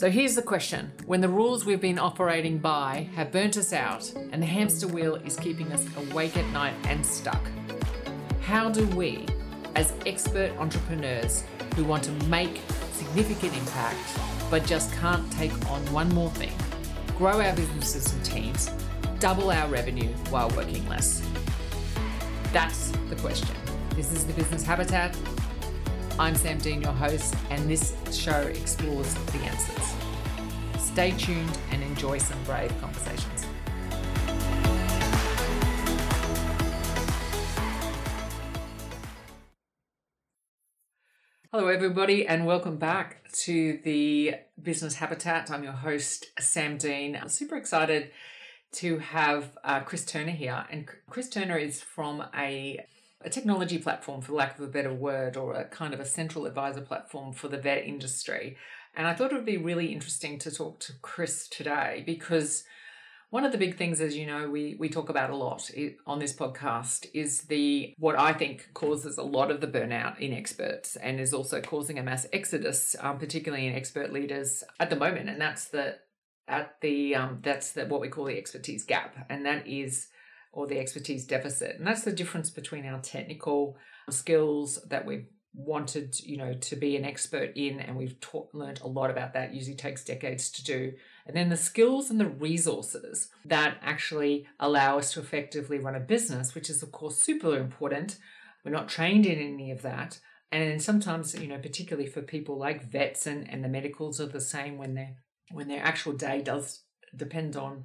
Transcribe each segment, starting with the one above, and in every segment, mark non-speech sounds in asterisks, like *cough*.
So here's the question When the rules we've been operating by have burnt us out and the hamster wheel is keeping us awake at night and stuck, how do we, as expert entrepreneurs who want to make significant impact but just can't take on one more thing, grow our businesses and teams, double our revenue while working less? That's the question. This is the Business Habitat. I'm Sam Dean, your host, and this show explores the answers. Stay tuned and enjoy some brave conversations. Hello, everybody, and welcome back to the Business Habitat. I'm your host, Sam Dean. I'm super excited to have uh, Chris Turner here. And Chris Turner is from a, a technology platform, for lack of a better word, or a kind of a central advisor platform for the vet industry. And I thought it would be really interesting to talk to Chris today because one of the big things, as you know, we, we talk about a lot on this podcast is the what I think causes a lot of the burnout in experts and is also causing a mass exodus, um, particularly in expert leaders at the moment. And that's the at the um, that's the, what we call the expertise gap, and that is or the expertise deficit, and that's the difference between our technical skills that we've wanted you know to be an expert in and we've taught, learned a lot about that. Usually takes decades to do. And then the skills and the resources that actually allow us to effectively run a business which is of course super important. We're not trained in any of that. And sometimes you know particularly for people like vets and, and the medicals are the same when they're when their actual day does depend on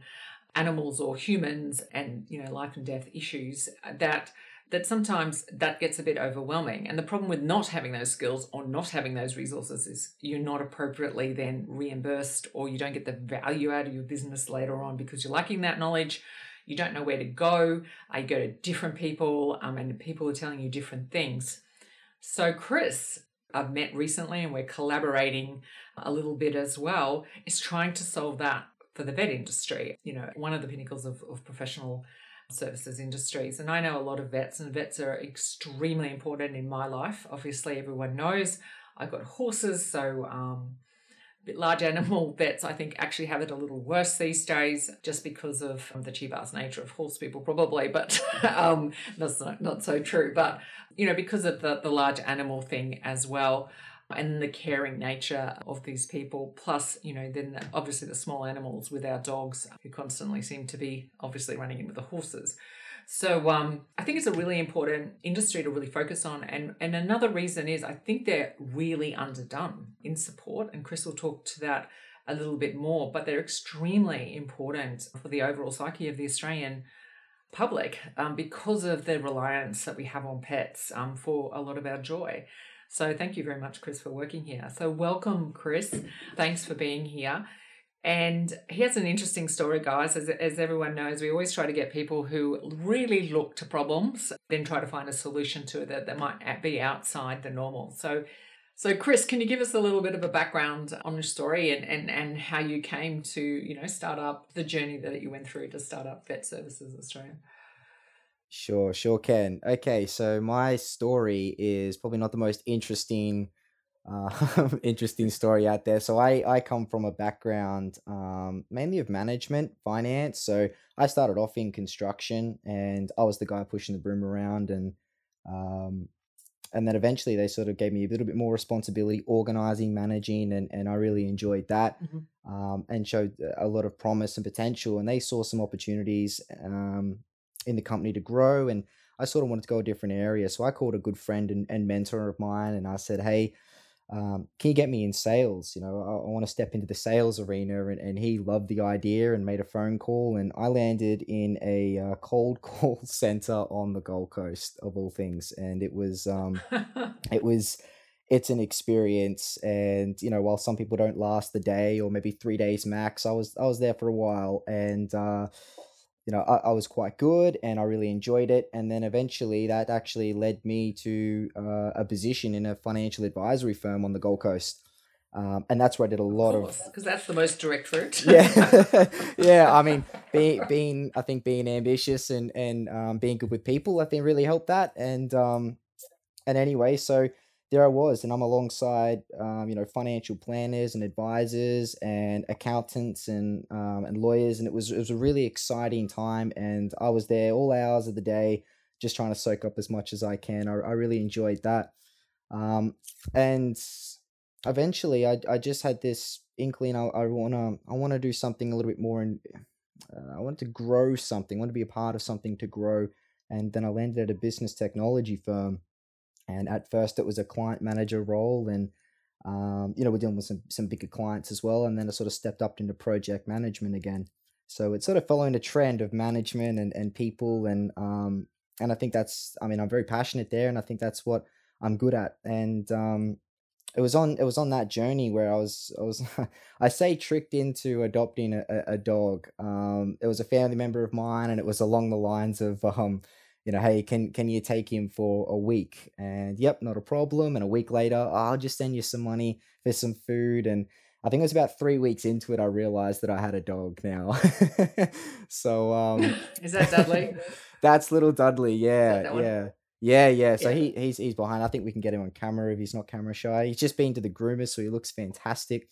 animals or humans and you know life and death issues uh, that that sometimes that gets a bit overwhelming. And the problem with not having those skills or not having those resources is you're not appropriately then reimbursed or you don't get the value out of your business later on because you're lacking that knowledge. You don't know where to go. I go to different people um, and people are telling you different things. So chris I've met recently and we're collaborating a little bit as well, is trying to solve that for the vet industry. You know, one of the pinnacles of, of professional services industries. And I know a lot of vets, and vets are extremely important in my life. Obviously, everyone knows I've got horses, so um, bit large animal *laughs* vets, I think, actually have it a little worse these days just because of the cheap ass nature of horse people, probably, but *laughs* um, that's not, not so true. But, you know, because of the, the large animal thing as well and the caring nature of these people plus you know then obviously the small animals with our dogs who constantly seem to be obviously running in with the horses so um, I think it's a really important industry to really focus on. And, and another reason is I think they're really underdone in support. And Chris will talk to that a little bit more, but they're extremely important for the overall psyche of the Australian public um, because of the reliance that we have on pets um, for a lot of our joy. So thank you very much, Chris, for working here. So welcome, Chris. Thanks for being here. And he has an interesting story, guys. As, as everyone knows, we always try to get people who really look to problems, then try to find a solution to it that, that might be outside the normal. So, so Chris, can you give us a little bit of a background on your story and, and, and how you came to, you know, start up the journey that you went through to start up Vet Services Australia? Sure, sure can. Okay, so my story is probably not the most interesting uh, *laughs* interesting story out there. So I I come from a background um, mainly of management, finance. So I started off in construction, and I was the guy pushing the broom around, and um, and then eventually they sort of gave me a little bit more responsibility, organizing, managing, and and I really enjoyed that, mm-hmm. um, and showed a lot of promise and potential. And they saw some opportunities um, in the company to grow, and I sort of wanted to go a different area. So I called a good friend and, and mentor of mine, and I said, hey um, can you get me in sales? You know, I, I want to step into the sales arena. And, and he loved the idea and made a phone call. And I landed in a uh, cold *laughs* call center on the Gold Coast, of all things. And it was, um, *laughs* it was, it's an experience. And, you know, while some people don't last the day or maybe three days max, I was, I was there for a while. And, uh, you know, I, I, was quite good and I really enjoyed it. And then eventually that actually led me to uh, a position in a financial advisory firm on the Gold Coast. Um, and that's where I did a lot of because that's the most direct route. *laughs* yeah, *laughs* yeah. I mean, being being I think being ambitious and and um, being good with people, I think really helped that. And um, and anyway, so there I was, and I'm alongside, um, you know, financial planners and advisors and accountants and um, and lawyers, and it was it was a really exciting time. And I was there all hours of the day, just trying to soak up as much as I can. I, I really enjoyed that, um, and eventually, I I just had this inkling. I, I wanna I wanna do something a little bit more, and uh, I wanted to grow something. I want to be a part of something to grow. And then I landed at a business technology firm and at first, it was a client manager role, and um, you know we're dealing with some some bigger clients as well. And then I sort of stepped up into project management again. So it's sort of following a trend of management and and people, and um, and I think that's I mean I'm very passionate there, and I think that's what I'm good at. And um, it was on it was on that journey where I was I was *laughs* I say tricked into adopting a, a dog. Um, it was a family member of mine, and it was along the lines of um, you know, hey, can can you take him for a week? And yep, not a problem. And a week later, oh, I'll just send you some money for some food. And I think it was about three weeks into it, I realized that I had a dog now. *laughs* so um *laughs* is that Dudley? *laughs* that's little Dudley. Yeah, yeah. Yeah, yeah. So yeah. he he's he's behind. I think we can get him on camera if he's not camera shy. He's just been to the groomer, so he looks fantastic.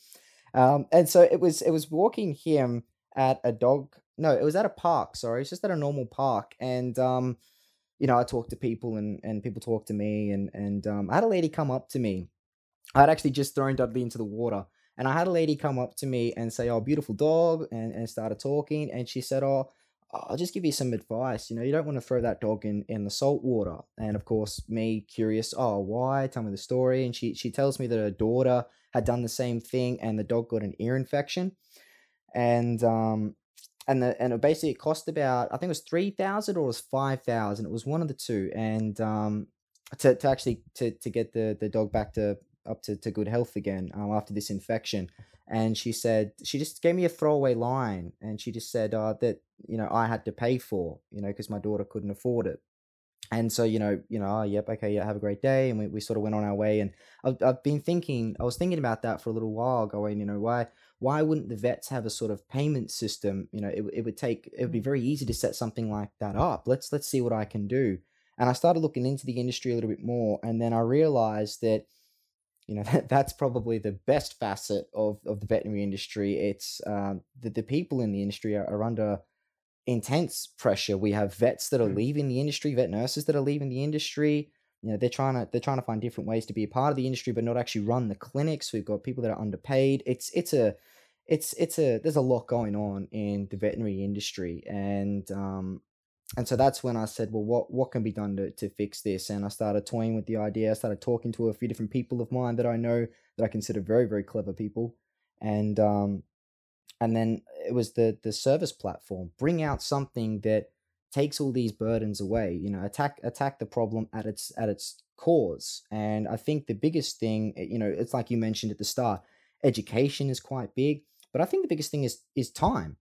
Um, and so it was it was walking him at a dog. No, it was at a park. Sorry, it's just at a normal park, and um, you know, I talk to people and, and people talk to me and, and um, I had a lady come up to me. I had actually just thrown Dudley into the water and I had a lady come up to me and say, oh, beautiful dog, and, and started talking. And she said, oh, I'll just give you some advice. You know, you don't want to throw that dog in, in the salt water. And of course, me curious, oh, why? Tell me the story. And she, she tells me that her daughter had done the same thing and the dog got an ear infection. And um, and the and it basically it cost about I think it was three thousand or it was five thousand. It was one of the two, and um, to, to actually to, to get the, the dog back to up to, to good health again um, after this infection. And she said she just gave me a throwaway line, and she just said uh, that you know I had to pay for you know because my daughter couldn't afford it. And so you know you know oh, yep okay yeah have a great day, and we, we sort of went on our way. And I've I've been thinking I was thinking about that for a little while, going you know why why wouldn't the vets have a sort of payment system? You know it, it would take it would be mm. very easy to set something like that up. Let's let's see what i can do. And i started looking into the industry a little bit more and then i realized that you know *laughs* that, that's probably the best facet of, of the veterinary industry. It's um, the, the people in the industry are, are under intense pressure. We have vets that are mm. leaving the industry vet nurses that are leaving the industry. You know they're trying to they're trying to find different ways to be a part of the industry but not actually run the clinics. We've got people that are underpaid. It's it's a it's it's a there's a lot going on in the veterinary industry and um and so that's when I said, well, what what can be done to, to fix this? And I started toying with the idea. I started talking to a few different people of mine that I know that I consider very very clever people, and um, and then it was the the service platform. Bring out something that takes all these burdens away. You know, attack attack the problem at its at its cause. And I think the biggest thing, you know, it's like you mentioned at the start, education is quite big but I think the biggest thing is is time.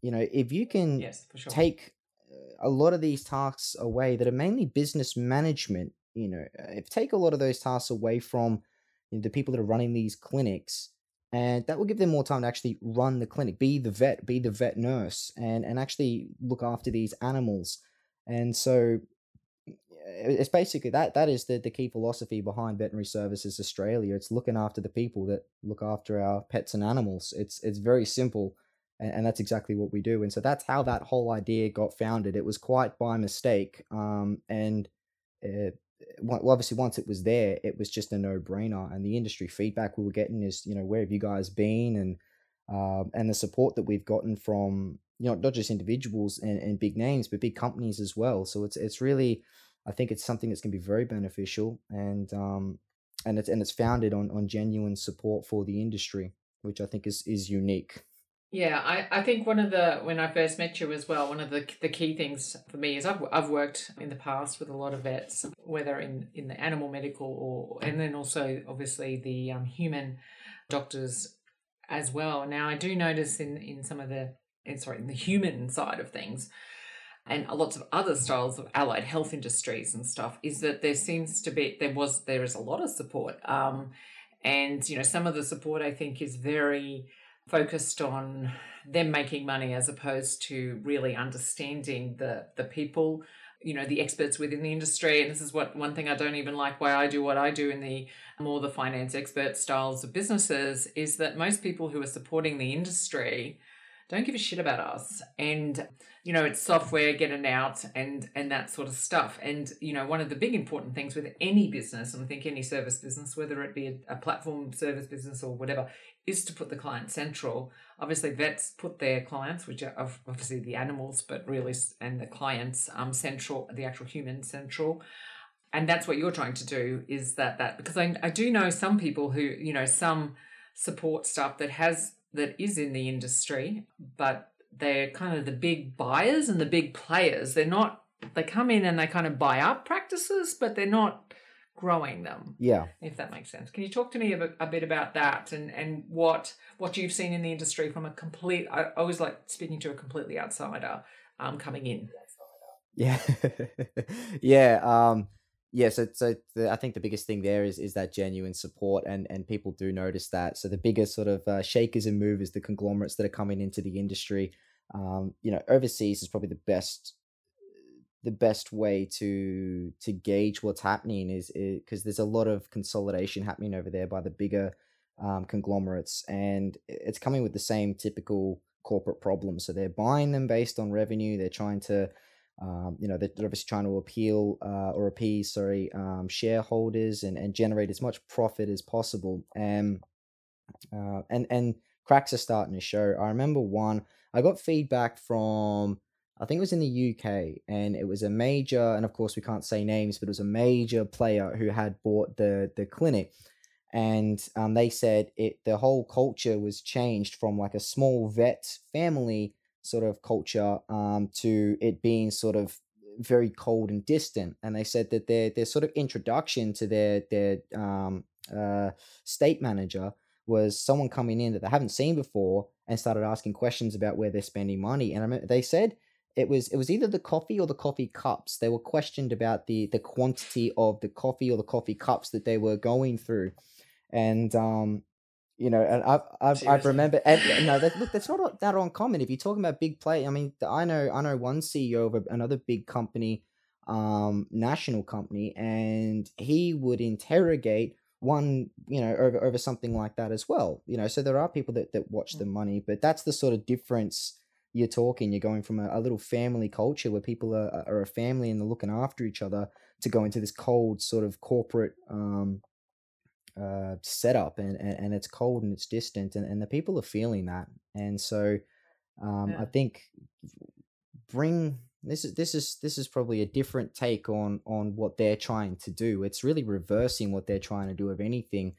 You know, if you can yes, sure. take uh, a lot of these tasks away that are mainly business management, you know, uh, if take a lot of those tasks away from you know, the people that are running these clinics, and that will give them more time to actually run the clinic, be the vet, be the vet nurse, and and actually look after these animals. And so it's basically that that is the, the key philosophy behind veterinary services australia. It's looking after the people that look after our pets and animals. It's it's very simple and, and that's exactly what we do. And so that's how that whole idea got founded. It was quite by mistake um, and uh, well, obviously once it was there it was just a no-brainer. And the industry feedback we were getting is you know where have you guys been? And um, and the support that we've gotten from you know not just individuals and, and big names but big companies as well. So it's it's really I think it's something that's going to be very beneficial and um, and it's and it's founded on on genuine support for the industry, which I think is is unique. Yeah, I, I think one of the when I first met you as well, one of the the key things for me is I've I've worked in the past with a lot of vets, whether in in the animal medical or and then also obviously the um, human doctors as well. Now I do notice in in some of the in, sorry in the human side of things and lots of other styles of allied health industries and stuff is that there seems to be there was there is a lot of support um, and you know some of the support i think is very focused on them making money as opposed to really understanding the the people you know the experts within the industry. And this is what one thing i don't even like why i do what i do in the more the finance expert styles of businesses is that most people who are supporting the industry don't give a shit about us and you know it's software getting out and and that sort of stuff. And you know one of the big important things with any business and i think any service business whether it be a, a platform service business or whatever is to put the client central. Obviously vets put their clients which are obviously the animals but really and the clients um central the actual human central. And that's what you're trying to do is that that because I, I do know some people who you know some support stuff that has that is in the industry, but they're kind of the big buyers and the big players. They're not, they come in and they kind of buy up practices, but they're not growing them. Yeah. If that makes sense. Can you talk to me a, a bit about that and, and what what you've seen in the industry from a complete, I always like speaking to a completely outsider um, coming in. Yeah. *laughs* yeah. Um, yeah, so so the, I think the biggest thing there is is that genuine support, and and people do notice that. So the biggest sort of uh, shakers and movers, the conglomerates that are coming into the industry, um, you know, overseas is probably the best the best way to to gauge what's happening is because there's a lot of consolidation happening over there by the bigger um, conglomerates, and it's coming with the same typical corporate problems. So they're buying them based on revenue. They're trying to um, you know, they're obviously trying to appeal uh, or appease, sorry, um, shareholders and, and generate as much profit as possible. And uh, and and cracks are starting to show. I remember one. I got feedback from I think it was in the UK, and it was a major, and of course we can't say names, but it was a major player who had bought the the clinic, and um, they said it the whole culture was changed from like a small vet family sort of culture um, to it being sort of very cold and distant. And they said that their their sort of introduction to their their um, uh, state manager was someone coming in that they haven't seen before and started asking questions about where they're spending money. And I remember they said it was it was either the coffee or the coffee cups. They were questioned about the the quantity of the coffee or the coffee cups that they were going through. And um, you know, and I've I've, I've remembered, and no, that, look, that's not that uncommon. If you're talking about big play, I mean, I know I know one CEO of another big company, um, national company, and he would interrogate one, you know, over over something like that as well. You know, so there are people that that watch the mm. money, but that's the sort of difference you're talking. You're going from a, a little family culture where people are are a family and they're looking after each other to go into this cold sort of corporate um uh, setup and, and, and it's cold and it's distant and, and the people are feeling that and so um, yeah. I think bring this is this is this is probably a different take on on what they're trying to do. It's really reversing what they're trying to do if anything.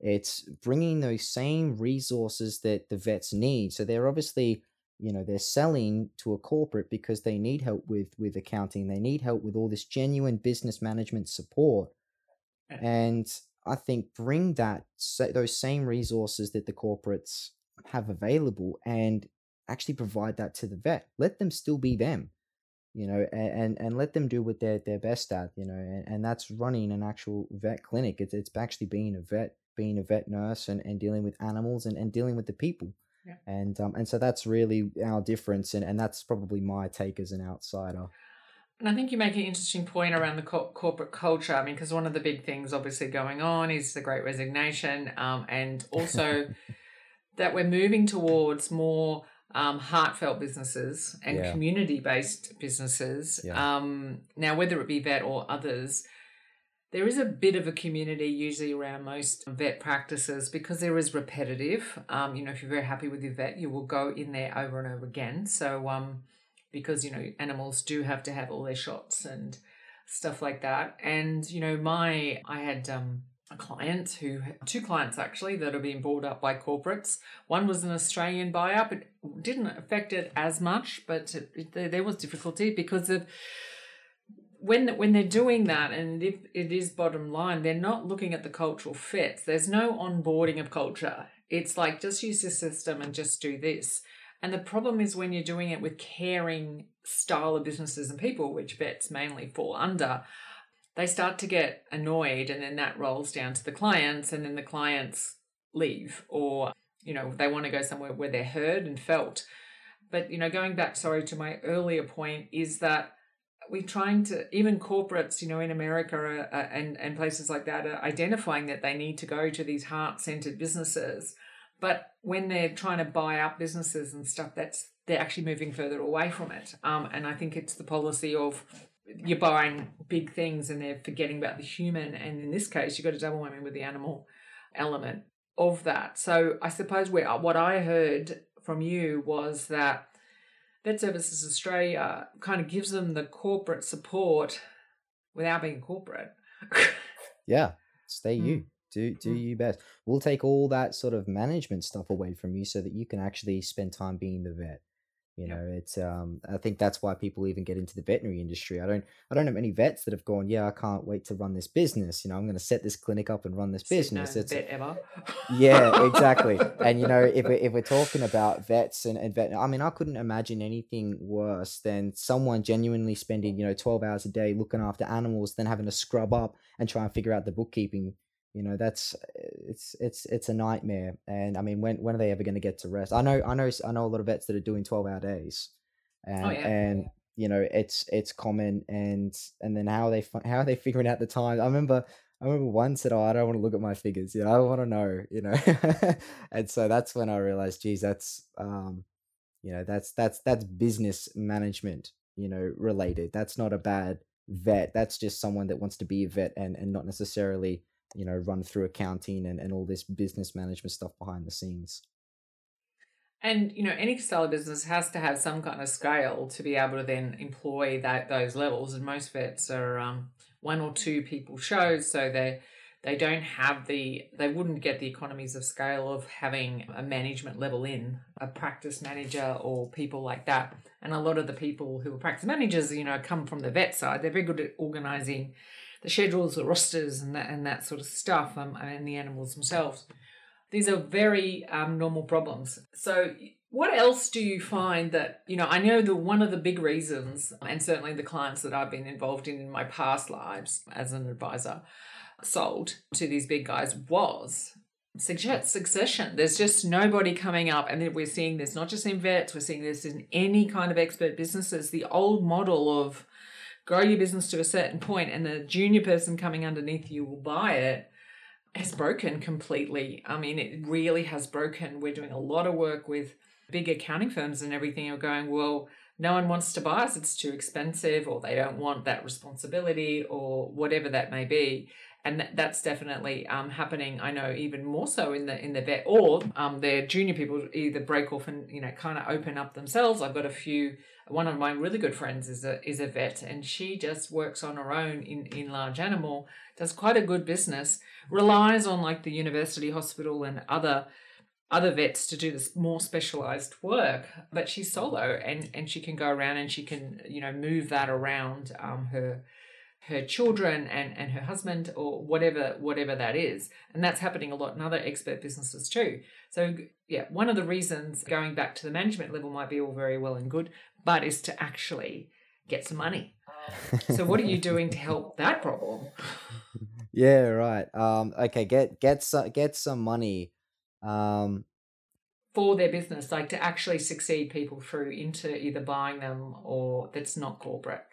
It's bringing those same resources that the vets need. So they're obviously you know they're selling to a corporate because they need help with with accounting. They need help with all this genuine business management support and I think bring that those same resources that the corporates have available and actually provide that to the vet. Let them still be them, you know, and and let them do what they're they're best at, you know, and, and that's running an actual vet clinic. It's it's actually being a vet, being a vet nurse, and, and dealing with animals and, and dealing with the people. Yeah. And um and so that's really our difference, and and that's probably my take as an outsider. And I think you make an interesting point around the co- corporate culture. I mean, because one of the big things obviously going on is the great resignation, um, and also *laughs* that we're moving towards more um, heartfelt businesses and yeah. community based businesses. Yeah. Um, now, whether it be vet or others, there is a bit of a community usually around most vet practices because there is repetitive. Um, you know, if you're very happy with your vet, you will go in there over and over again. So, um, because you know animals do have to have all their shots and stuff like that. And you know my i had um a client who two clients actually that are being brought up by corporates. One was an australian buy-up it didn't affect it as much but it, it, there was difficulty because of when when they're doing that and if it is bottom line they're not looking at the cultural fits there's no onboarding of culture. It's like just use the system and just do this and the problem is when you're doing it with caring style of businesses and people, which vets mainly fall under, they start to get annoyed and then that rolls down to the clients and then the clients leave or, you know, they want to go somewhere where they're heard and felt. But, you know, going back, sorry, to my earlier point is that we're trying to even corporates, you know, in America are, are, and and places like that are identifying that they need to go to these heart centered businesses, but when they're trying to buy up businesses and stuff, that's they're actually moving further away from it. Um, and I think it's the policy of you're buying big things and they're forgetting about the human. And in this case, you've got a double whammy with the animal element of that. So I suppose where what I heard from you was that Vet Services Australia kind of gives them the corporate support without being corporate. *laughs* yeah, stay you. Do do mm. you best. We'll take all that sort of management stuff away from you so that you can actually spend time being the vet. You know, it's um I think that's why people even get into the veterinary industry. I don't I don't know many vets that have gone, yeah, I can't wait to run this business. You know, I'm going to set this clinic up and run this business. it's vet ever. yeah, exactly. and you *laughs* know, if we're, if we're talking about vets and, and vet, I mean, I couldn't imagine anything worse than someone genuinely spending you know 12 hours a day looking after animals, then having to scrub up and try and figure out the bookkeeping you know that's it's it's it's a nightmare. And i mean when when are they ever going to get to rest? I know i know i know a lot of vets that are doing 12 hour days and oh, yeah. and you know it's it's common and and then how are they how are they *laughs* figuring out the time? I remember i remember one said oh i don't want to look at my figures you know i want to know you know? *laughs* And so that's when i realized geez that's um you know that's that's that's business management you know related. That's not a bad vet. That's just someone that wants to be a vet and and not necessarily you know run through accounting and, and all this business management stuff behind the scenes. And you know any style of business has to have some kind of scale to be able to then employ that those levels and most vets are um, one or two people shows so they they don't have the they wouldn't get the economies of scale of having a management level in a practice manager or people like that. And a lot of the people who are practice managers you know come from the vet side. They're very good at organizing the schedules, the rosters, and that and that sort of stuff, um, and the animals themselves. These are very um, normal problems. So, what else do you find that you know? I know that one of the big reasons, and certainly the clients that I've been involved in in my past lives as an advisor, sold to these big guys was succession. There's just nobody coming up, and we're seeing this not just in vets, we're seeing this in any kind of expert businesses. The old model of grow your business to a certain point and the junior person coming underneath you will buy it has broken completely. I mean, it really has broken. We're doing a lot of work with big accounting firms and everything are going, well, no one wants to buy us, it's too expensive, or they don't want that responsibility, or whatever that may be. And that's definitely um, happening. I know even more so in the in the vet, or um, their junior people either break off and you know kind of open up themselves. I've got a few one of my really good friends is a is a vet and she just works on her own in in large animal does quite a good business relies on like the university hospital and other other vets to do this more specialized work but she's solo and and she can go around and she can you know move that around um, her her children and and her husband or whatever whatever that is and that's happening a lot in other expert businesses too so yeah one of the reasons going back to the management level might be all very well and good but is to actually get some money. *laughs* so what are you doing to help that problem? Yeah, right. Um, okay, get get some get some money. Um, for their business, like to actually succeed people through into either buying them or that's not corporate.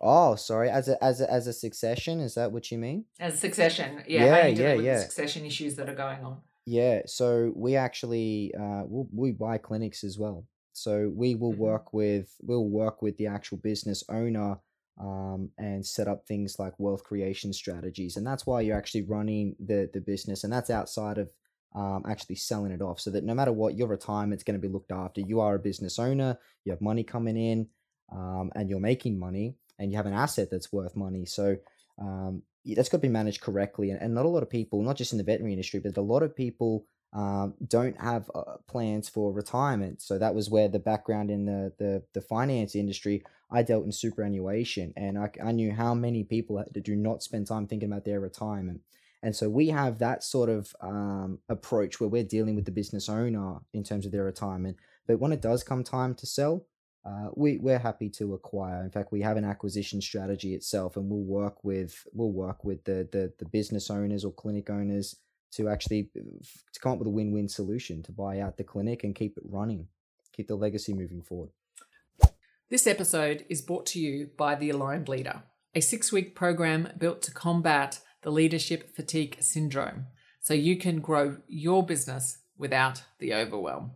Oh, sorry. As a as a as a succession, is that what you mean? As succession, yeah. Yeah, yeah, yeah. succession issues that are going on. Yeah. So we actually uh we we buy clinics as well. So we will mm-hmm. work with we'll work with the actual business owner um, and set up things like wealth creation strategies, and that's why you're actually running the the business, and that's outside of um, actually selling it off, so that no matter what your retirement's going to be looked after. You are a business owner, you have money coming in, um, and you're making money, and you have an asset that's worth money. So um, that's got to be managed correctly, and, and not a lot of people, not just in the veterinary industry, but a lot of people um, don't have uh, plans for retirement. So that was where the background in the, the, the finance industry, I dealt in superannuation and I, I knew how many people do not spend time thinking about their retirement. And so we have that sort of um, approach where we're dealing with the business owner in terms of their retirement. But when it does come time to sell, uh, we we're happy to acquire. In fact, we have an acquisition strategy itself, and we'll work with we'll work with the the, the business owners or clinic owners to actually uh, to come up with a win-win solution to buy out the clinic and keep it running, keep the legacy moving forward. This episode is brought to you by The Aligned Leader, a six week program built to combat the leadership fatigue syndrome so you can grow your business without the overwhelm.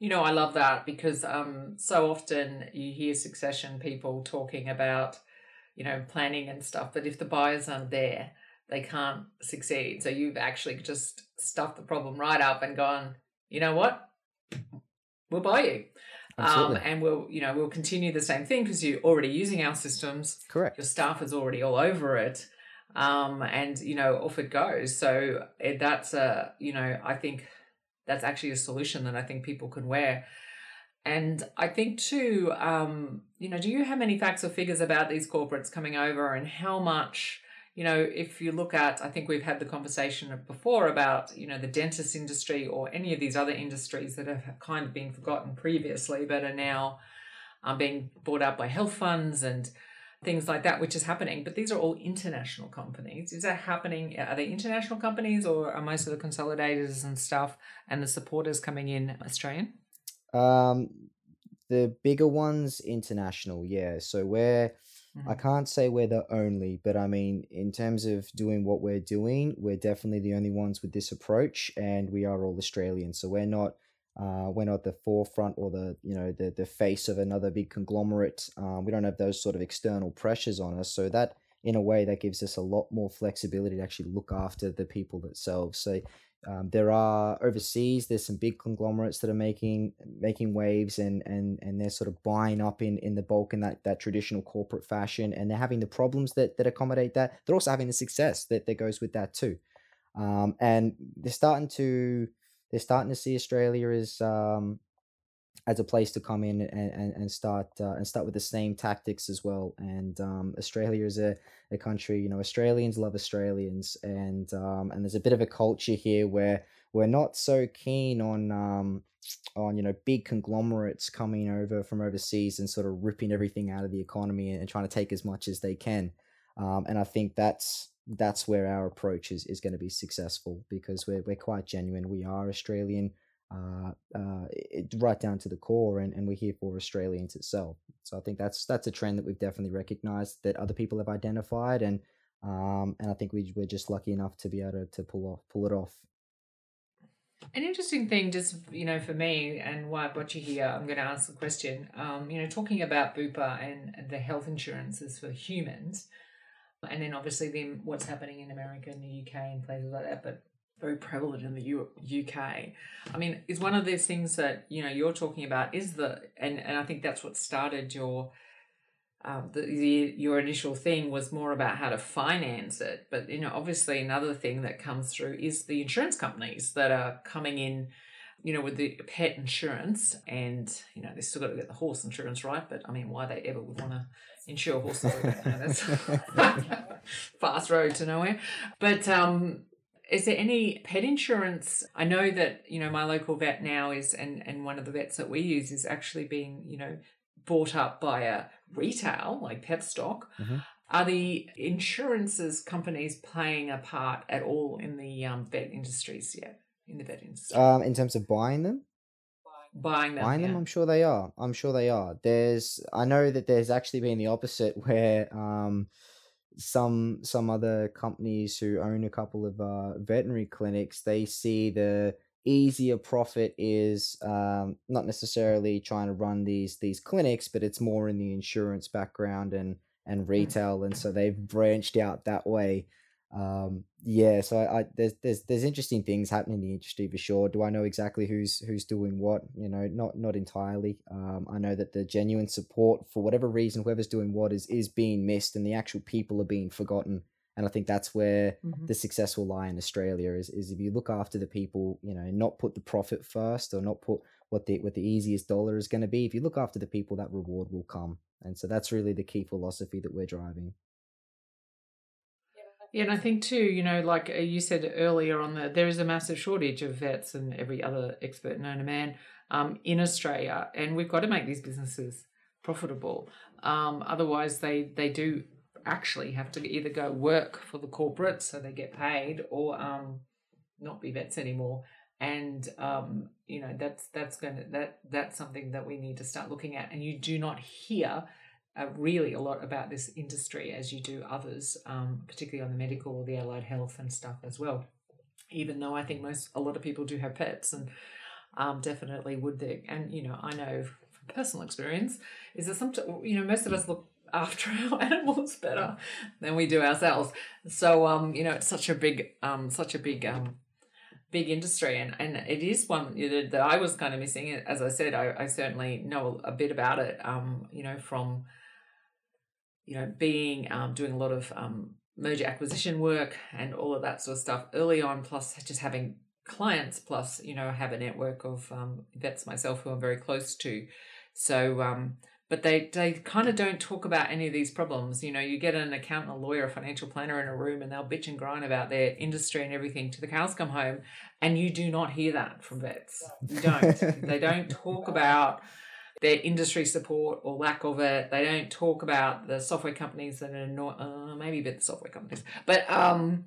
You know, I love that because um, so often you hear succession people talking about, you know, planning and stuff, but if the buyers aren't there, they can't succeed. So you've actually just stuffed the problem right up and gone, you know what? We'll buy you. Um, and we'll, you know, we'll continue the same thing because you're already using our systems. Correct. Your staff is already all over it. Um, and you know, off it goes. So that's a, you know, I think that's actually a solution that I think people can wear. And I think too, um, you know, do you have any facts or figures about these corporates coming over and how much you know, if you look at, I think we've had the conversation before about, you know, the dentist industry or any of these other industries that have kind of been forgotten previously, but are now um, being bought out by health funds and things like that, which is happening. But these are all international companies. Is that happening? Are they international companies or are most of the consolidators and stuff and the supporters coming in Australian? Um, the bigger ones, international, yeah. So we're Mm-hmm. I can't say we're the only, but I mean, in terms of doing what we're doing, we're definitely the only ones with this approach, and we are all Australian. So we're not, uh, we're not the forefront or the you know the the face of another big conglomerate. Um, we don't have those sort of external pressures on us. So that, in a way, that gives us a lot more flexibility to actually look after the people themselves. So um, there are overseas. There's some big conglomerates that are making making waves, and and and they're sort of buying up in in the bulk in that that traditional corporate fashion, and they're having the problems that that accommodate that. They're also having the success that that goes with that too, um, and they're starting to they're starting to see Australia as um, as a place to come in and, and, and start uh, and start with the same tactics as well. And um, Australia is a, a country, you know, Australians love Australians, and um, and there's a bit of a culture here where we're not so keen on um, on you know big conglomerates coming over from overseas and sort of ripping everything out of the economy and trying to take as much as they can. Um, and I think that's that's where our approach is, is going to be successful because we're, we're quite genuine. We are Australian uh, uh, it, right down to the core, and, and we're here for Australians itself. So I think that's that's a trend that we've definitely recognised that other people have identified, and um, and I think we we're just lucky enough to be able to, to pull off pull it off. An interesting thing, just you know, for me and why I got you here, I'm going to ask the question. Um, you know, talking about Bupa and the health insurances for humans, and then obviously then what's happening in America and the UK and places like that. But very prevalent in the U- UK. I mean, is one of those things that you know you're talking about is the and and I think that's what started your um, the, the your initial thing was more about how to finance it, but you know obviously another thing that comes through is the insurance companies that are coming in. You know, with the pet insurance, and you know they still got to get the horse insurance right. But I mean, why they ever would want to insure horses? that's *laughs* fast road to nowhere. But um, is there any pet insurance? I know that, you know, my local vet now is, and, and one of the vets that we use is actually being, you know, bought up by a retail like Petstock. Mm-hmm. Are the insurances companies playing a part at all in the um, vet industries yet? In the vet industry? Um, in terms of buying them? Buying them. Buying yeah. them, I'm sure they are. I'm sure they are. There's, I know that there's actually been the opposite *laughs* where, um, some some other companies who own a couple of uh, veterinary clinics they see the easier profit is um, not necessarily trying to run these these clinics but it's more in the insurance background and and hmm. retail and so they've branched out that way um, yeah, so I, I, there's there's there's interesting things happening in the industry for sure. Do I know exactly who's who's doing what? You know, not not entirely. Um, I know that the genuine support for whatever reason, whoever's doing what is is being missed, and the actual people are being forgotten. And I think that's where mm-hmm. the success will lie in Australia is is if you look after the people, you know, not put the profit first or not put what the what the easiest dollar is going to be. If you look after the people, that reward will come. And so that's really the key philosophy that we're driving. And I think too, you know, like uh, you said earlier on the, there is a massive shortage of vets and every other expert known to man um, in Australia, and we've got to make these businesses profitable. Um, otherwise, they they do actually have to either go work for the corporate so they get paid, or um, not be vets anymore. and um, you know that's that's going to that that's something that we need to start looking at. And you do not hear uh, really a lot about this industry as you do others, um, particularly on the medical or the allied health and stuff as well. Even though I think most a lot of people do have pets and um, definitely would they and you know I know from personal experience is that sometimes you know most of us look after *laughs* our animals better than we do ourselves. So um, you know, it's such a big um such a big um big industry and, and it is one that I was kind of missing. As I said, I, I certainly know a bit about it, um, you know, from you know, being um, doing a lot of um, merger acquisition work and all of that sort of stuff early on, plus just having clients, plus, you know, I have a network of um, vets myself who I'm very close to. So, um, but they, they kind of don't talk about any of these problems. You know, you get an accountant, a lawyer, a financial planner in a room and they'll bitch and grind about their industry and everything to the cows come home. And you do not hear that from vets. You don't. *laughs* they don't talk about their industry support or lack of it. They don't talk about the software companies that are not, uh, maybe a bit the software companies, but um,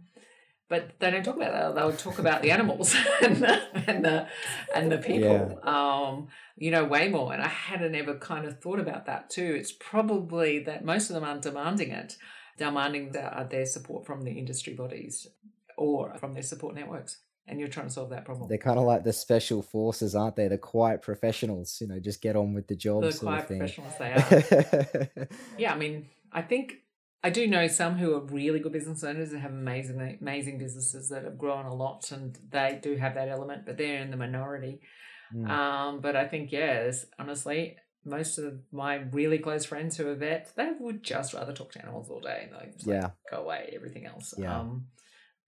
but they don't talk about that. They'll talk about the animals *laughs* and the and the, and the people. Yeah. Um, you know, way more. And I hadn't ever kind of thought about that too. It's probably that most of them aren't demanding it, demanding their, their support from the industry bodies or from their support networks. And you're trying to solve that problem. They're kind of like the special forces, aren't they? The quiet professionals, you know, just get on with the job. The quiet professionals they *laughs* are. yeah, I mean, I think I do know some who are really good business owners and have amazing, amazing businesses that have grown a lot, and they do have that element, but they're in the minority. Mm. Um, but I think, yeah, honestly, most of my really close friends who are vets, they would just rather talk to animals all day. Like, yeah. Like, go away, everything else. Yeah. Um,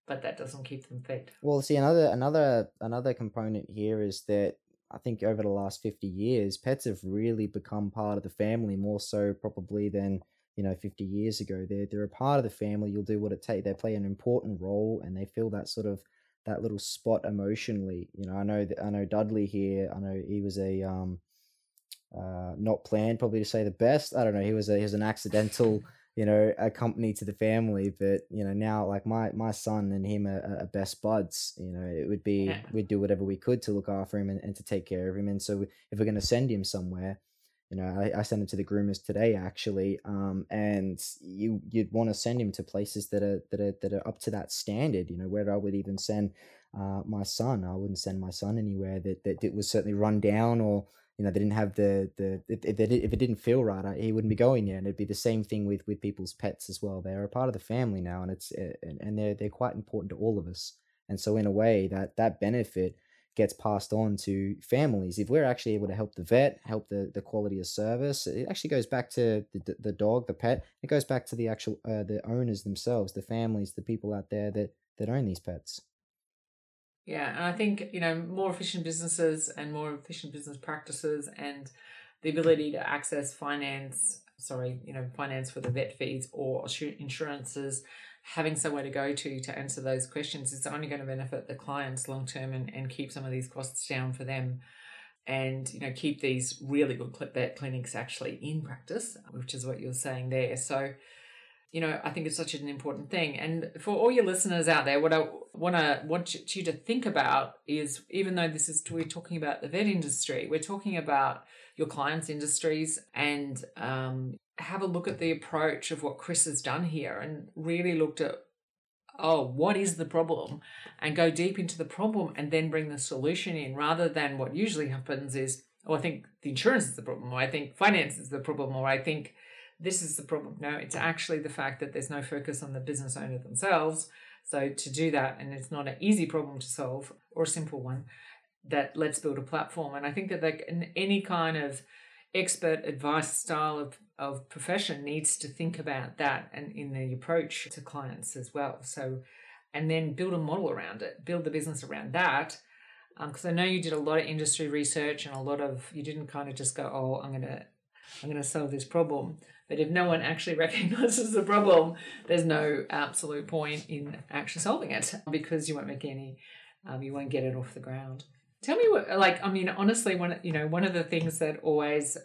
but that doesn't keep them fit. Well, see, another another another component here is that I think over the last fifty years, pets have really become part of the family more so probably than you know 50 years ago. They're they're a part of the family. You'll do what it takes. They play an important role, and they fill that sort of that little spot emotionally. You know, I know that I know Dudley here. I know he was a um, uh, not planned, probably to say the best. I don't know. He was a he was an accidental, *laughs* you know, a company to the family. But you know, now like my my son and him are, are best buds. You know, it would be yeah. we'd do whatever we could to look after him and, and to take care of him. And so if we're going to send him somewhere, you know, I, I sent him to the groomers today actually, um, and you you'd want to send him to places that are that are that are up to that standard. You know, where I would even send uh, my son, I wouldn't send my son anywhere that that it was certainly run down or you know they didn't have the the if, if, it, didn't feel right, he wouldn't be going there. And it'd be the same thing with with people's pets as well. They're a part of the family now, and it's and, and they're they're quite important to all of us. And so in a way that that benefit gets passed on to families. If we're actually able to help the vet, help the, the quality of service, it actually goes back to the, the dog, the pet. It goes back to the actual uh, the owners themselves, the families, the people out there that that own these pets. Yeah, and I think you know more efficient businesses and more efficient business practices and the ability to access finance, sorry, you know, finance for the vet fees or insurances having somewhere to go to to answer those questions is only going to benefit the clients long term and, and keep some of these costs down for them. And you know keep these really good clip vet clinics actually in practice which is what you're saying there. So you know i think it's such an important thing. And for all your listeners out there what i want to want you to think about is even though this is we're talking about the vet industry we're talking about your clients industries and um, have a look at the approach of what Chris has done here and really looked at, oh, what is the problem? And go deep into the problem and then bring the solution in rather than what usually happens is, oh, I think the insurance is the problem, or I think finance is the problem, or I think this is the problem. No, it's actually the fact that there's no focus on the business owner themselves. So to do that, and it's not an easy problem to solve or a simple one, that let's build a platform. And I think that like any kind of expert advice style of, of profession needs to think about that and in the approach to clients as well. So, and then build a model around it, build the business around that. Because um, I know you did a lot of industry research and a lot of you didn't kind of just go, oh, I'm gonna I'm gonna solve this problem. But if no one actually *laughs* recognizes the problem, there's no absolute point in actually solving it because you won't make any, um, you won't get it off the ground. Tell me what, like, I mean, honestly, one, you know, one of the things that always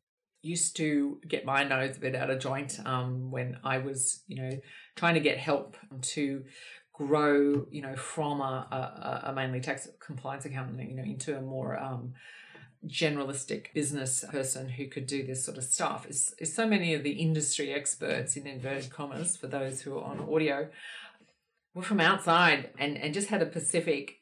used to get my nose a bit out of joint um, when I was, you know, trying to get help to grow, you know, from a, a, a mainly tax compliance accountant, you know, into a more um, generalistic business person who could do this sort of stuff is, is so many of the industry experts in inverted commas for those who are on audio were from outside and, and just had a Pacific,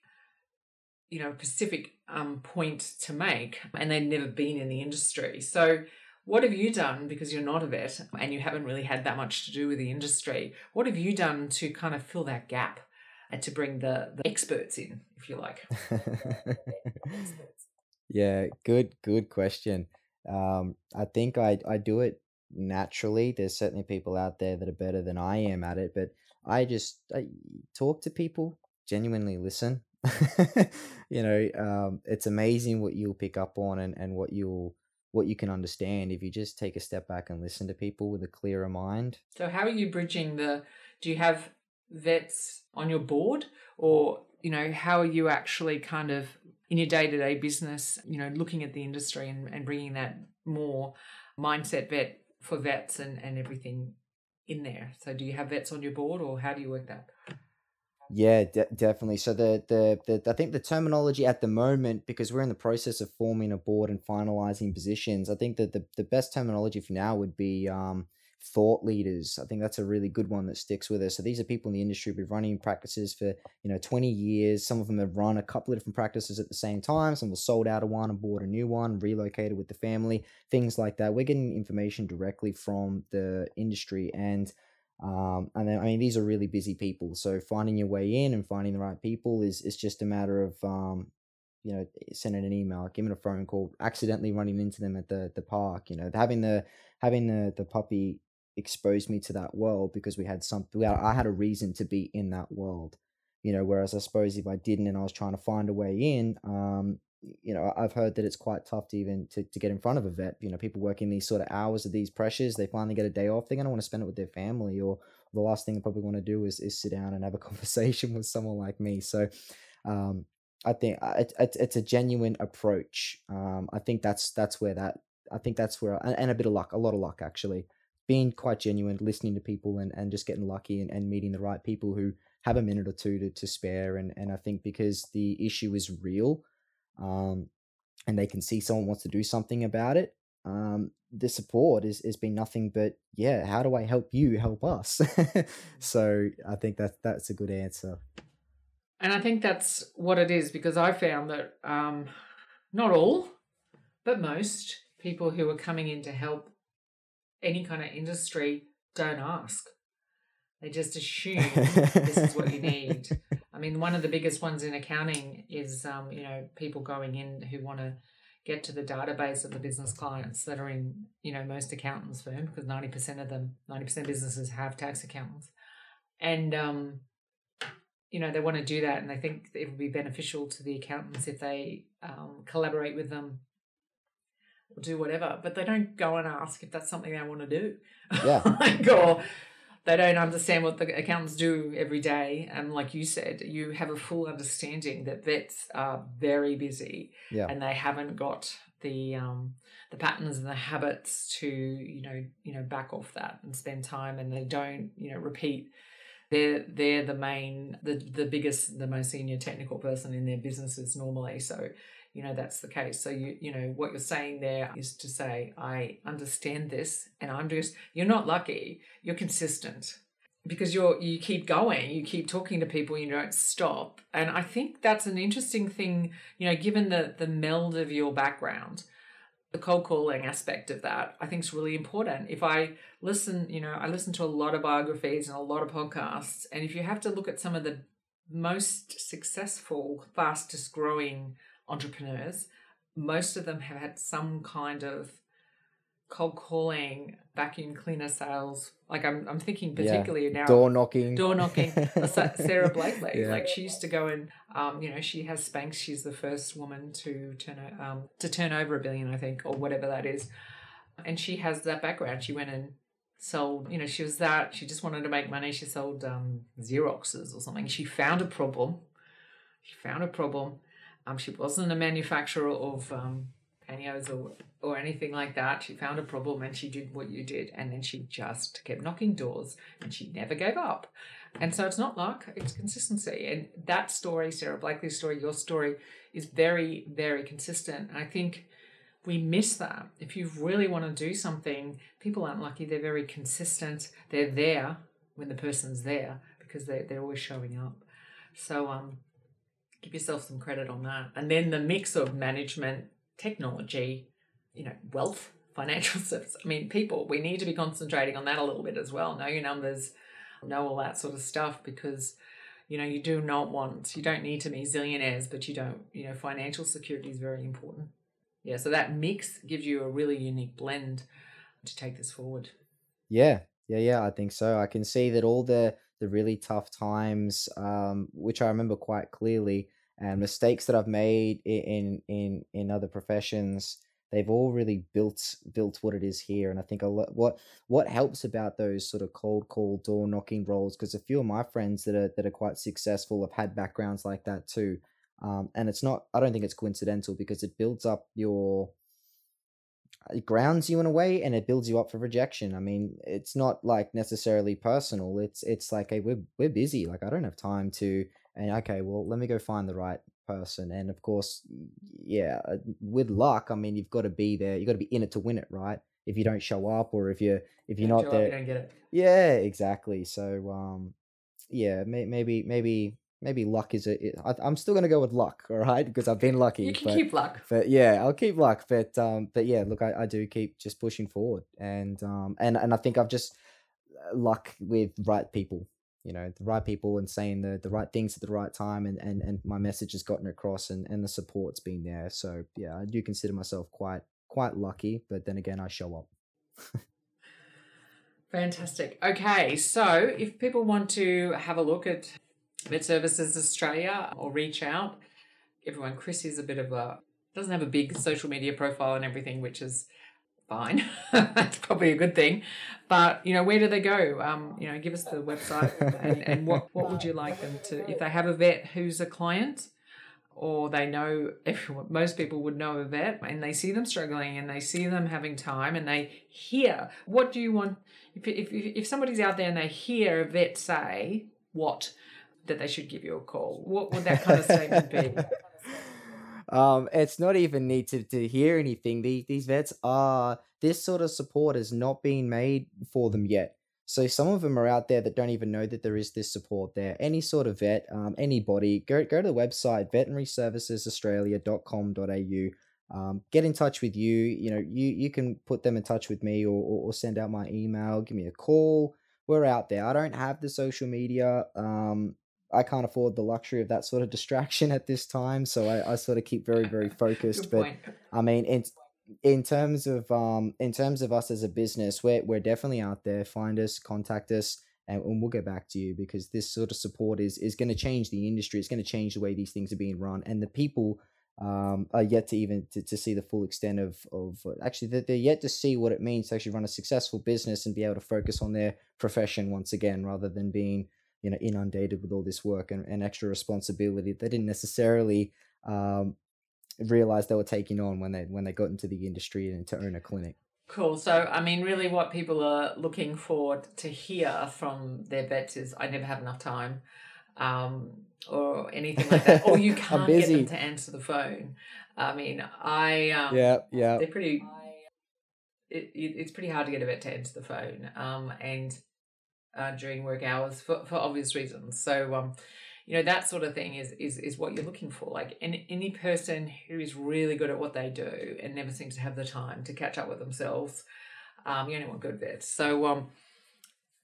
you know, specific um, point to make and they've never been in the industry. So what have you done because you're not a vet and you haven't really had that much to do with the industry? What have you done to kind of fill that gap and to bring the, the experts in, if you like? *laughs* yeah, good, good question. Um, I think I, I do it naturally. There's certainly people out there that are better than I am at it, but I just I talk to people, genuinely listen. *laughs* you know, um, it's amazing what you'll pick up on and, and what you'll what you can understand if you just take a step back and listen to people with a clearer mind. So how are you bridging the do you have vets on your board? Or you know how are you actually kind of in your day-to-day business you know looking at the industry and, and bringing that more mindset vet for vets and, and everything in there? So do you have vets on your board or how do you work that yeah, de- definitely. So the, the the I think the terminology at the moment, because we're in the process of forming a board and finalizing positions, I think that the, the best terminology for now would be um, thought leaders. I think that's a really good one that sticks with us. So these are people in the industry who've been running practices for you know twenty years. Some of them have run a couple of different practices at the same time. Some have sold out of one and bought a new one, relocated with the family, things like that. We're getting information directly from the industry and um, and then, I mean, these are really busy people. So finding your way in and finding the right people is, is just a matter of, um, you know, sending an email, giving a phone call, accidentally running into them at the, the park, you know, having the, having the, the puppy exposed me to that world because we had something, I had a reason to be in that world, you know, whereas I suppose if I didn't and I was trying to find a way in, um, you know, I've heard that it's quite tough to even to, to get in front of a vet. You know, people working these sort of hours of these pressures, they finally get a day off. They're going to want to spend it with their family, or the last thing they probably want to do is, is sit down and have a *laughs* conversation with someone like me. So, um, I think uh, it, it, it's a genuine approach. Um, I think that's that's where that I think that's where and, and, a bit of luck, a lot of luck actually, being quite genuine, listening to people and, and just getting lucky and, and meeting the right people who have a minute or two to, to spare. And and I think because the issue is real um, and they can see someone wants to do something about it, um, the support is has been nothing but yeah. How do I help you help us? *laughs* so I think that that's a good answer. And I think that's what it is because I found that um, not all, but most people who are coming in to help any kind of industry don't ask. They just assume this is what you *laughs* need. I mean, one of the biggest ones in accounting is, um, you know, people going in who want to get to the database of the business clients that are in, you know, most accountants' firms because 90% of them, 90% of businesses have tax accountants. And, um, you know, they want to do that and they think it would be beneficial to the accountants if they um, collaborate with them or do whatever, but they don't go and ask if that's something they want to do. Yeah. *laughs* like, or they don't understand what the accountants do every day. And like you said, you have a full understanding that vets are very busy yeah. and they haven't got the um, the patterns and the habits to you know you know back off that and spend time and they don't you know repeat they're they're the main the the biggest the most senior technical person in their businesses normally so you know that's the case. So you you know what you're saying there is to say i understand this and i'm just you're not lucky you're consistent. Because you're you keep going you keep talking to people you don't stop. And i think that's an interesting thing you know given the the meld of your background the cold calling aspect of that i think is really important. If i listen you know i listen to a lot of biographies and a lot of podcasts and if you have to look at some of the most successful fastest growing entrepreneurs, most of them have had some kind of cold calling, vacuum cleaner sales. Like I'm, I'm thinking particularly yeah. now door knocking, door knocking. *laughs* Sara Blakely, yeah. like she used to go and, um, you know, she has Spanx. She's the first woman to turn, um, to turn over a billion, I think, or whatever that is. And she has that background. She went and sold, you know, she was that. She just wanted to make money. She sold um, Xeroxes or something. She found a problem. She found a problem um, she wasn't a manufacturer of um, or, or anything like that. She found a problem and she did what you did. And then she just kept knocking doors and she never gave up. And so it's not luck, it's consistency. And that story, Sara Blakely's story, your story, is very, very consistent. And I think we miss that. If you really want to do something, people aren't lucky. They're very consistent. They're there when the person's there because they, they're always showing up. So um, give yourself some credit on that. And then the mix of management, technology, you know, wealth, *laughs* financial service. I mean, people, we need to be concentrating on that a little bit as well. Know your numbers, know all that sort of stuff because you know you do not want you don't need to be zillionaires but you don't you know financial security is very important yeah so that mix gives you a really unique blend to take this forward yeah yeah yeah i think so i can see that all the the really tough times um which i remember quite clearly and mistakes that i've made in in in other professions they've all really built built what it is here and i think a lot what what helps about those sort of cold call door knocking roles because a few of my friends that are that are quite successful have had backgrounds like that too um, and it's not i don't think it's coincidental because it builds up your it grounds you in a way and it builds you up for rejection i mean it's not like necessarily personal it's it's like hey we're, we're busy like i don't have time to and okay well let me go find the right person. And of course, yeah, uh, with luck, I mean, you've got to be there. You've got to be in it to win it, right? If you don't show up or if you're if you're not there, you don't get it. Yeah, exactly. So, um, yeah, may, maybe maybe maybe luck is a. I, I'm still gonna go with luck, all right, because I've been lucky. You can but, keep luck. But yeah, I'll keep luck. But um, but yeah, look, I, I do keep just pushing forward, and um, and and I think I've just uh, luck with right people you know the right people and saying the the right things at the right time and and, and my message has gotten across and and the support's been there so yeah i do consider myself quite quite lucky but then again i show up fantastic okay so if people want to have a look at vet services australia or reach out everyone chris is a bit of a doesn't have a big social media profile and everything which is fine. *laughs* That's probably a good thing. But you know, where do they go? Um, you know, give us the website and, and what what would you like them to if they have a vet who's a client or they know everyone most people would know a vet and they see them struggling and they see them having time and they hear what do you want if if if somebody's out there and they hear a vet say what that they should give you a call what would that kind of statement be *laughs* um, it's not even need to, to hear anything. These these vets are this sort of support has not been made for them yet. So some of them are out there that don't even know that there is this support there. Any sort of vet, um, anybody, go go to the website veterinaryservicesaustralia.com.au. Um, get in touch with you. You know, you you can put them in touch with me or, or, or send out my email. Give me a call. We're out there. I don't have the social media. Um, I can't afford the luxury of that sort of distraction at this time, so I, I sort of keep very very *laughs* focused. but I mean, in in terms of um in terms of us as a business, we're we're definitely out there. Find us, contact us, and, and we'll get back to you because this sort of support is is going to change the industry. It's going to change the way these things are being run, and the people um, are yet to even to, to see the full extent of of actually they're, they're yet to see what it means to actually run a successful business and be able to focus on their profession once again rather than being you know inundated with all this work and, and extra responsibility they didn't necessarily um, realize they were taking on when they when they got into the industry and to own a clinic. Cool. So i mean really what people are looking for to hear from their vets is i never have enough time um, or anything like that or you *laughs* can't get them to answer the phone. I mean i um, yeah yeah they're pretty it, it, it's pretty hard to get a vet to answer the phone um, and uh, during work hours for, for obvious reasons. So, um, you know, that sort of thing is, is, is what you're looking for. Like any, any person who is really good at what they do and never seems to have the time to catch up with themselves, um, you only want good vets. So, um,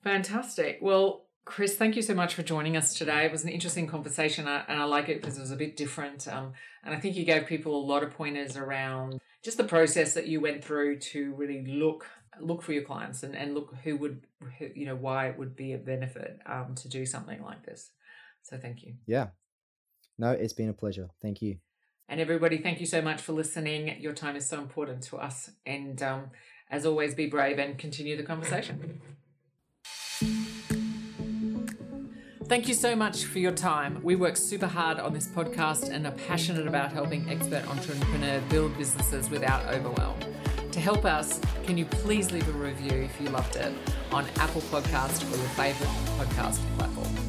fantastic. Well, Chris, thank you so much for joining us today. It was an interesting conversation, uh, and I like it because it was a bit different. Um, and I think you gave people a lot of pointers around just the process that you went through to really look look for your clients and, and look who would who, you know why it would be a benefit um, to do something like this. So thank you. Yeah. No it's been a pleasure. Thank you. And everybody thank you so much for listening. Your time is so important to us. And um, as always be brave and continue the conversation. Thank you so much for your time. We work super hard on this podcast and are passionate about helping expert entrepreneurs build businesses without overwhelm. To help us, can you please leave a review if you loved it on Apple Podcast or your favorite podcast platform?